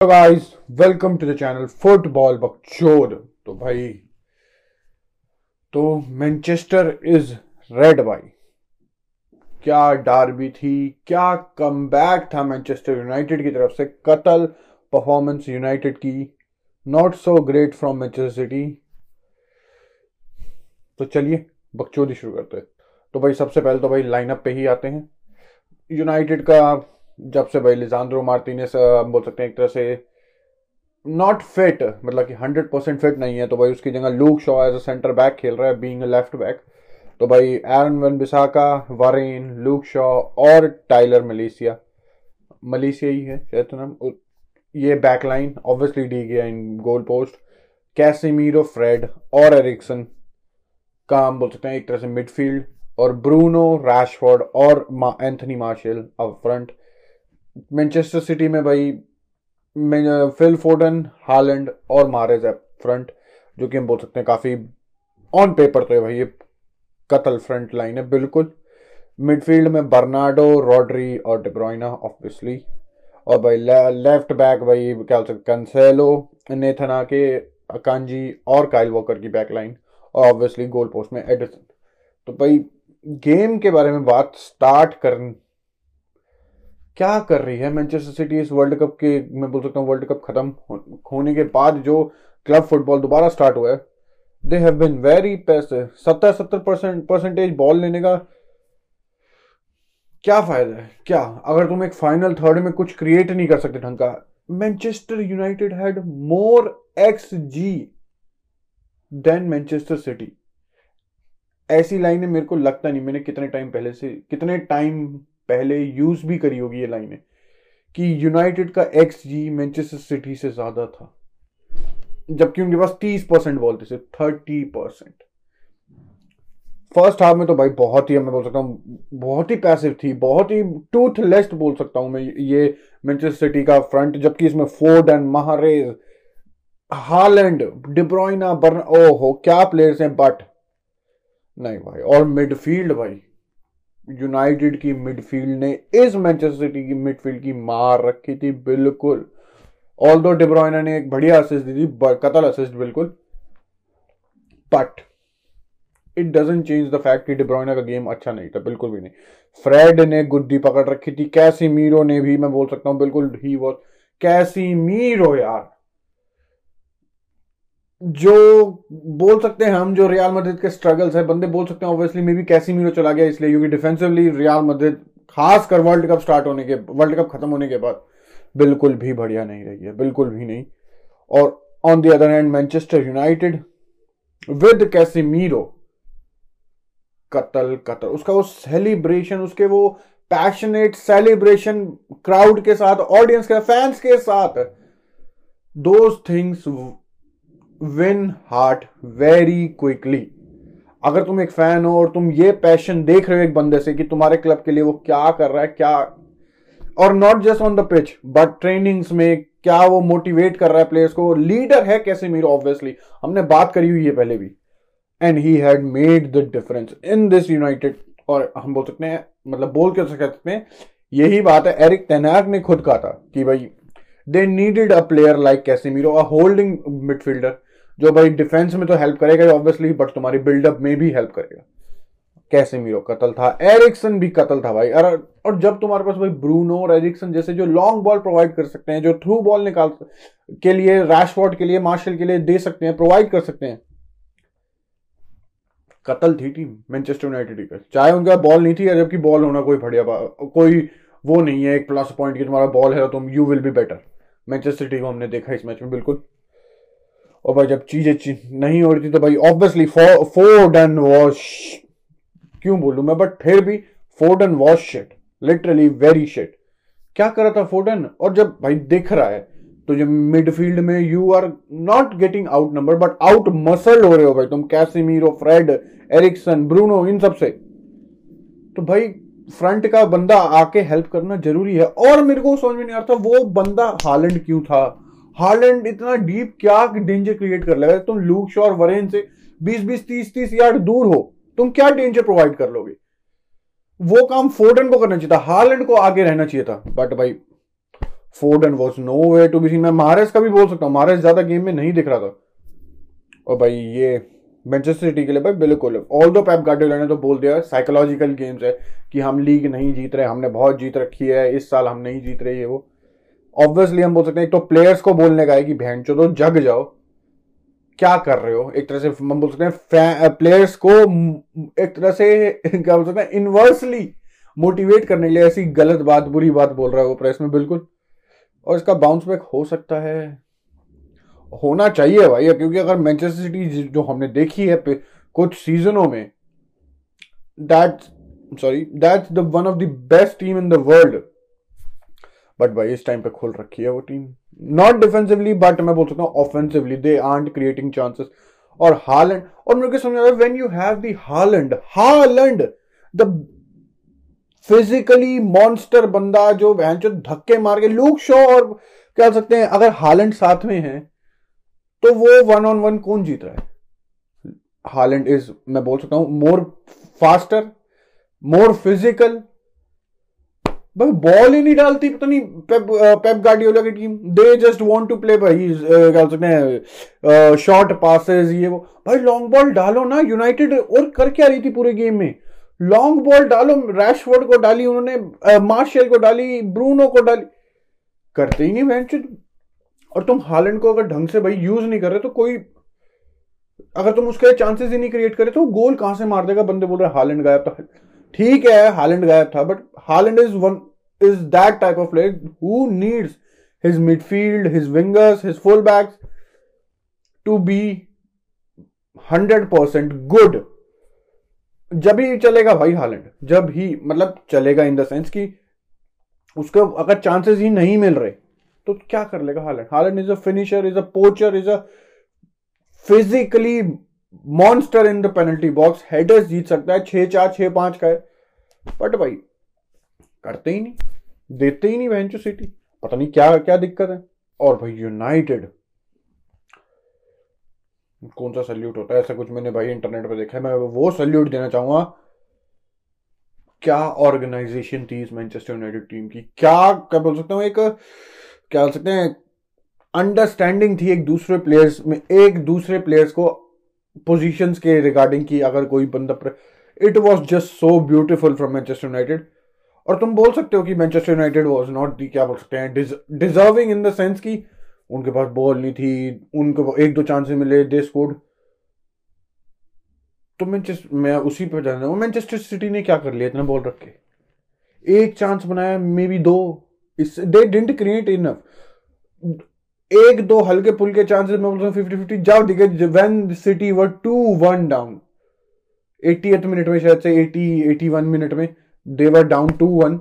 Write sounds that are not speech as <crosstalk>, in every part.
Guys welcome to the channel football बकचोद तो भाई तो मैनचेस्टर इज़ रेड भाई। क्या डार्बी थी, क्या कमबैक था मैनचेस्टर यूनाइटेड की तरफ़ से, कतल परफॉर्मेंस यूनाइटेड की। Not so great from Manchester City तो चलिए बकचोदी शुरू करते हैं। तो भाई, सबसे पहले तो भाई लाइनअप पे ही आते हैं। यूनाइटेड का जब से भाई लिजांड्रो मार्टिनेस बोल सकते हैं एक तरह से नॉट फिट मतलब कि हंड्रेड परसेंट फिट नहीं है तो भाई उसकी जगह Luke Shaw as a centre back खेल रहा है बीइंग लेफ़्ट बैक तो भाई Aaron Wan Bissaka Varane Luke Shaw और टाइलर मलेशिया मलेशिया ही है, शायद तो नाम। ये backline obviously De Gea in goal post Casemiro Fred और एरिक्सन का हम बोल सकते हैं एक तरह से मिडफील्ड और ब्रूनो रैशफोर्ड और Anthony Martial up front Manchester City में भाई फिल फोर्डन हालैंड और मारेज है फ्रंट जो कि हम बोल सकते हैं काफ़ी ऑन पेपर तो है भाई ये कतल फ्रंट लाइन है बिल्कुल। मिडफील्ड में बर्नाडो रॉड्री और डिब्रोइना ऑब्वियसली और भाई ले, लेफ़्ट बैक भाई क्या बोल सकते कंसेलो नेथना के अकांजी और काइल वॉकर की बैक लाइन और ऑब्वियसली गोल पोस्ट में एडिसन तो भाई गेम के बारे में बात स्टार्ट कर क्या कर रही है मैनचेस्टर सिटी इस वर्ल्ड कप के, मैं बोल सकता हूँ वर्ल्ड कप खत्म होने के बाद जो क्लब फुटबॉल दोबारा स्टार्ट हुआ है दे हैव बिन वेरी पैसे सत्तर सत्तर परसेंट परसेंटेज बॉल लेने का क्या फ़ायदा है? क्या? अगर तुम एक फाइनल थर्ड में कुछ क्रिएट नहीं कर सकते ढंग का Manchester United had more x G than Manchester City ऐसी लाइनें मेरे को लगता नहीं, मैंने कितने टाइम पहले से, कितने टाइम पहले यूज़ भी करी होगी ये लाइनें, कि यूनाइटेड का एक्स जी मैनचेस्टर सिटी से ज़्यादा था। जबकि उनके पास तीस परसेंट बॉल थे थर्टी परसेंट। फ़र्स्ट हाफ़ में तो भाई बहुत ही, मैं बोल सकता हूँ, बहुत ही पैसिव थी, बहुत ही टूथलेस्ट बोल सकता हूँ मैं ये मैनचेस्टर सिटी का फ्रंट जबकि इसमें Ford and Mahrez Haaland De Bruyne Bernardo ओहो, क्या प्लेयर्स हैं बट नहीं भाई, और मिडफील्ड भाई यूनाइटेड की मिडफील्ड ने इस मैनचेस्टर सिटी की मिडफील्ड की मार रखी थी, बिल्कुल। ऑल दो डिब्रोइना ने एक बढ़िया असिस्ट दी थी कतल असिस्ट बिल्कुल। But it doesn't change the fact कि डिब्रोइना का गेम अच्छा नहीं था, बिल्कुल भी नहीं। फ्रेड ने गुद्दी पकड़ रखी थी कैसी मीरो ने भी, मैं बोल सकता हूँ, बिल्कुल ही वॉज़ कैसी मीरो यार। जो बोल सकते हैं हम, जो रियाल मद्रिद के स्ट्रगल्स है, बंदे बोल सकते हैं ऑब्वियसली मे भी कैसी मीरो चला गया इसलिए, क्योंकि डिफेंसिवली रियाल मद्रिद खासकर वर्ल्ड कप स्टार्ट होने के वर्ल्ड कप खत्म होने के बाद, बिल्कुल भी बढ़िया नहीं रही है, बिल्कुल भी नहीं। और on the other hand Manchester United with Casemiro कतल कतल। उसका वो सेलिब्रेशन उसके वो पैशनेट सेलिब्रेशन क्राउड के साथ ऑडियंस के फैंस के साथ those things win heart very quickly अगर तुम एक फ़ैन हो और तुम ये पैशन देख रहे हो एक बंदे से कि तुम्हारे क्लब के लिए वो क्या कर रहा है, क्या और not just on the pitch but trainings में क्या वो मोटिवेट कर रहा है प्लेयर्स को? लीडर है कैसे मीरो ऑब्वियसली हमने बात करी हुई है पहले भी. And he had made the difference in this United और हम बोल सकते हैं मतलब बोल के सकते हैं, यही बात है एरिक तेनाक ने खुद कहा था कि भाई they needed a player like Casemiro a holding midfielder जो भाई डिफेंस में तो हेल्प करेगा ऑब्वियसली बट तुम्हारी बिल्डअप में भी हेल्प करेगा। कैसे मीरो कतल था। एरिक्सन भी कतल था भाई। और और जब तुम्हारे पास भाई ब्रूनो और एरिक्सन जैसे जो लॉन्ग बॉल प्रोवाइड कर सकते हैं, जो थ्रू बॉल निकाल के लिए रैशफोर्ड के लिए मार्शल के लिए दे सकते हैं प्रोवाइड कर सकते हैं। कतल थी टीम मैनचेस्टर यूनाइटेड की चाहे उनका बॉल नहीं थी, या जबकि बॉल होना कोई बढ़िया कोई वो नहीं है, एक प्लस पॉइंट की तुम्हारा बॉल है तो तुम you will be better Manchester City को हमने देखा इस मैच में, बिल्कुल। और भाई जब चीज़ें नहीं हो रही थी तो भाई ऑब्वियसली फोर्डन वॉश क्यों बोलू मैं? बट फिर भी Foden was shit literally very shit क्या कर रहा था फोर्डन और जब भाई दिख रहा है तो जब मिडफील्ड में you are not getting outnumber but outmuscle हो रहे हो भाई तुम कैसीमीरो फ्रेड एरिक्सन ब्रूनो इन सबसे। तो भाई फ्रंट का बंदा आके हेल्प करना ज़रूरी है। और मेरे को समझ में नहीं आता वो बंदा हालैंड क्यों था? हालैंड इतना डीप क्या डेंजर क्रिएट कर लेगा? तुम लूक शॉर वरेन से 20 20 30 30 यार्ड दूर हो, तुम क्या डेंजर प्रोवाइड कर लोगे? वो काम फोर्डन को करना चाहिए था, हालैंड को आगे रहना चाहिए था। बट भाई Foden was no way to be seen मैं महाराज का भी बोल सकता हूँ महाराज ज़्यादा गेम में नहीं दिख रहा था। और भाई, ये मैनचेस्टर सिटी के लिए भाई, बिल्कुल। ऑल दो पैप गार्डियोला ने तो बोल दिया साइकोलॉजिकल गेम्स है कि हम लीग नहीं जीत रहे, हमने बहुत जीत रखी है, इस साल हम नहीं जीत रहे, ये वो। ऑब्वियसली हम बोल सकते हैं, एक तो प्लेयर्स को बोलने का है कि बहन चो तो जग जाओ। क्या कर रहे हो? एक तरह से हम बोल सकते हैं प्लेयर्स को एक तरह से <laughs> क्या बोल सकते हैं इनवर्सली मोटिवेट करने के लिए ऐसी गलत बात, बुरी बात बोल रहा है वो प्रेस में, बिल्कुल। और इसका बाउंस बैक हो सकता है। होना चाहिए भाई क्योंकि अगर मैनचेस्टर सिटी जो हमने देखी है कुछ सीजनों में that sorry that's the one of the best team in the world but भाई इस टाइम पे खोल रखी है वो टीम नॉट डिफेंसिवली बट मैं बोल सकता हूँ offensively they aren't creating chances और हालैंड और मेरे को समझ आ रहा है when you have the Haaland Haaland the physically monster बंदा जो जो धक्के मार के लूक शो और क्या सकते हैं, अगर हालैंड साथ में है तो वो वन ऑन वन कौन जीत रहा है? हालैंड इज़ मैं बोल सकता हूँ मोर फास्टर मोर फ़िज़िकल भाई बॉल ही नहीं डालती, पता नहीं पेप पेप गार्डियोला की team they just want to play भाई क्या सकते हैं शॉर्ट पासेस ये वो। भाई लॉन्ग बॉल डालो ना यूनाइटेड और कर क्या रही थी पूरे गेम में? लॉन्ग बॉल डालो रैशफोर्ड को डाली उन्होंने मार्शल को डाली ब्रूनो को डाली। करते ही नहीं बेंच और तुम हालैंड को अगर ढंग से भाई यूज़ नहीं कर रहे तो कोई अगर तुम उसके चांसेस ही नहीं क्रिएट करे तो गोल कहाँ से मार देगा? बंदे बोल रहे हालैंड गायब था ठीक है हालैंड गायब था but Haaland is one is that type of player who needs his midfield his wingers his full backs to be hundred percent good जब ही चलेगा भाई हालैंड जब ही मतलब चलेगा इन द सेंस कि उसको अगर चांसेस ही नहीं मिल रहे तो क्या कर लेगा Haaland Haaland is a finisher is a poacher is a physically monster in the penalty box headers जीत सकता है, छह चार, छह पाँच का है। बट भाई, करते ही नहीं, देते ही नहीं वेंचो सिटी पता नहीं क्या क्या दिक्कत है। और भाई यूनाइटेड कौन सा सल्यूट होता है? ऐसा कुछ मैंने भाई इंटरनेट पर देखा है। मैं वो सल्यूट देना चाहूँगा। क्या ऑर्गेनाइजेशन थी इस मैनचेस्टर यूनाइटेड टीम की? क्या क्या बोल सकता हूँ? एक, क्या बोल सकते हैं? अंडरस्टैंडिंग थी एक दूसरे प्लेयर्स में, एक दूसरे प्लेयर्स को पोजीशंस के रिगार्डिंग की अगर कोई बंदा it was just so beautiful from Manchester United और तुम बोल सकते हो कि Manchester United was not the क्या बोल सकते हैं डिजर्विंग इन द सेंस की उनके पास बॉल नहीं थी, उनको एक दो चांसेस मिले दे स्कोर्ड तो मैनचेस्टर मैं उसी पर जाना हूँ मैनचेस्टर सिटी ने क्या कर लिया इतना बॉल रख के? एक चांस बनाया मे बी दो दे डिंट क्रिएट इनफ एक दो हल्के पुल के चांसेस मैं बोलता हूँ फिफ्टी फिफ्टी जाओ दिखे when City were two one down eighty minute में शायद से एटी एटी वन मिनट में देवर डाउन टू वन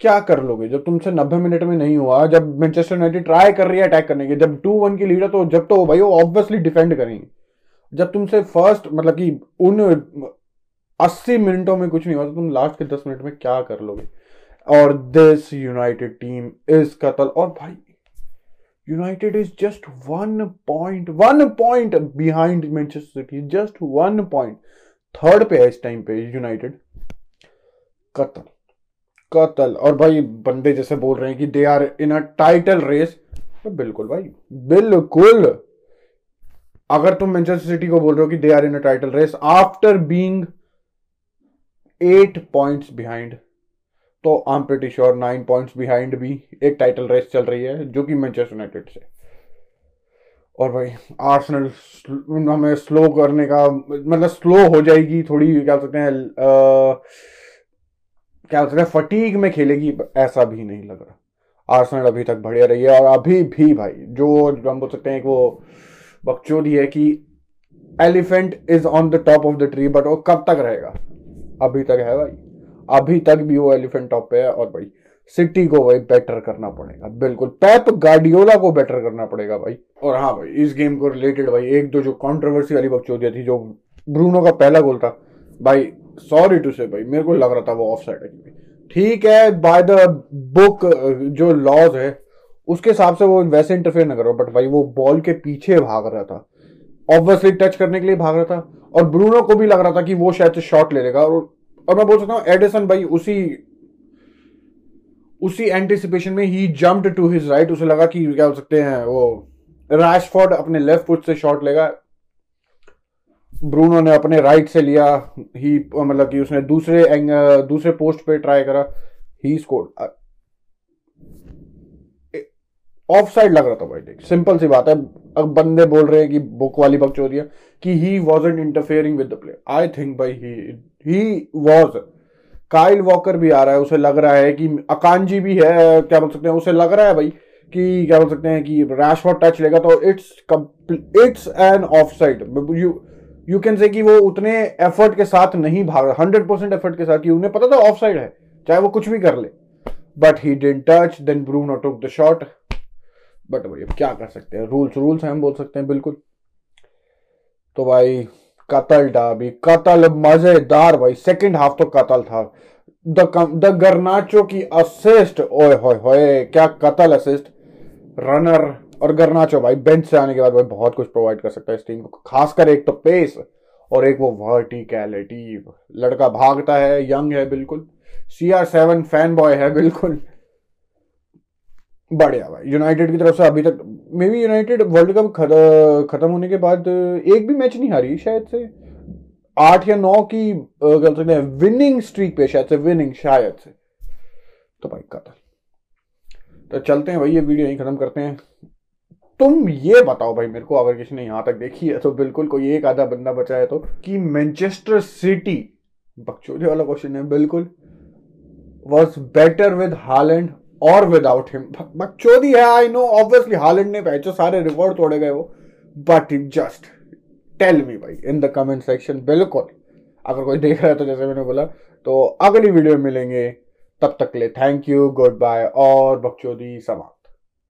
क्या कर लोगे? जब तुमसे नब्बे मिनट में नहीं हुआ, जब मैनचेस्टर यूनाइटेड ट्राई कर रही है अटैक करने की, जब टू वन की लीड है तो जब तो भाई वो ऑब्वियसली डिफेंड करेंगे। जब तुमसे फ़र्स्ट मतलब कि उन अस्सी मिनटों में कुछ नहीं हुआ तो तुम लास्ट के दस मिनट में क्या कर लोगे? और दिस यूनाइटेड टीम इज़ कतल और भाई United is just one point one point behind Manchester City just one point third पे है इस टाइम पे यूनाइटेड कतल कतल और भाई, बंदे जैसे बोल रहे हैं कि they are in a title race तो बिल्कुल भाई, बिल्कुल। अगर तुम मैनचेस्टर सिटी को बोल रहे हो कि they are in a title race after being eight points behind तो I am pretty sure nine points behind भी एक टाइटल रेस चल रही है, जो कि मैनचेस्टर यूनाइटेड से। और भाई आर्सेनल हमें स्लो करने का मतलब स्लो हो जाएगी थोड़ी, क्या सकते हैं क्या बोलते हैं फटीक में खेलेगी ऐसा भी नहीं लग रहा। आर्सेनल अभी तक बढ़िया रही है, और अभी भी भाई, जो हम बोल सकते हैं वो बकचोदी है कि elephant is on the top of the tree but वो कब तक रहेगा? अभी तक है भाई। अभी तक भी वो एलिफेंट टॉप पे है और भाई सिटी को भाई बेटर करना पड़ेगा बिल्कुल। पैप गार्डियोला को बेटर करना पड़ेगा भाई। और हाँ भाई इस गेम को रिलेटेड भाई एक दो जो कंट्रोवर्सी वाली बकचोदिया थी जो ब्रूनो का पहला गोल था भाई सॉरी टू से भाई मेरे को लग रहा था वो ऑफ़ साइड है ठीक है बाय द बुक जो लॉज है उसके हिसाब से वो वैसे इंटरफेयर ना करो बट भाई वो बॉल के पीछे भाग रहा था। ऑब्वियसली टच करने के लिए भाग रहा था और ब्रूनो को भी लग रहा था कि वो शायद शॉट ले लेगा और, और मैं बोल सकता हूँ एडिसन भाई उसी उसी एंटिसिपेशन में ही जम्प्ड टू हिज राइट उसे लगा कि क्या हो सकते हैं वो रैशफोर्ड अपने लेफ़्ट फुट से शॉट लेगा। ब्रूनो ने अपने राइट से लिया ही मतलब कि उसने दूसरे एंग, दूसरे पोस्ट पे ट्राई करा ही स्कोर ऑफ़ साइड लग रहा था भाई देख सिंपल सी बात है। अब बंदे बोल रहे हैं कि बुक वाली बक चोरी है कि he was interfering with the play I think भाई he he was Kyle Walker भी आ रहा है, उसे लग रहा है कि अकांजी भी है, क्या बोल सकते हैं, उसे लग रहा है भाई कि क्या बोल सकते हैं कि रैशफोर्ड टच लेगा तो it's it's an offside you you can say कि वो उतने एफर्ट के साथ नहीं भाग रहा हंड्रेड परसेंट एफर्ट के साथ कि उन्हें पता था ऑफ़ साइड है, चाहे वो कुछ भी कर ले। But he didn't touch then Bruno took the shot but भाई अब क्या कर सकते हैं रूल्स रूल्स हैं हम बोल सकते हैं, बिल्कुल। तो भाई कतल डाबी, कतल मज़ेदार भाई। सेकंड हाफ़ तो कतल था। द गरनाचो की असिस्ट ओए होए होए, क्या कतल असिस्ट रनर और गरनाचो भाई बेंच से आने के बाद भाई बहुत कुछ प्रोवाइड कर सकता है इस टीम को। खासकर एक तो पेस और एक वो वर्टिकैलिटी लड़का भागता है यंग है बिल्कुल। C R seven fan boy है बिल्कुल। बढ़िया भाई। यूनाइटेड की तरफ़ से अभी तक maybe United World Cup खत्म होने के बाद एक भी मैच नहीं हारी शायद से। आठ या नौ की कह सकते हैं विनिंग स्ट्रीक पे शायद से विनिंग शायद से। तो भाई कतल। तो चलते हैं भाई, ये वीडियो यहीं खत्म करते हैं। तुम ये बताओ भाई, मेरे को अगर किसी ने यहाँ तक देखी है तो बिल्कुल कोई एक आधा बंदा बचा है तो कि मैनचेस्टर सिटी बकचोदी वाला क्वेश्चन है, बिल्कुल। वॉज़ बेटर विद हालैंड और विदाउट हिम बकचोदी है आई नो ऑब्वियसली हालैंड ने पहचो सारे रिकॉर्ड तोड़े गए वो. बट जस्ट टेल मी भाई इन द कमेंट सेक्शन बिल्कुल. अगर कोई देख रहा है तो जैसे मैंने बोला तो अगली वीडियो में मिलेंगे. तब तक ले थैंक यू गुड बाय और बकचोदी समाप्त.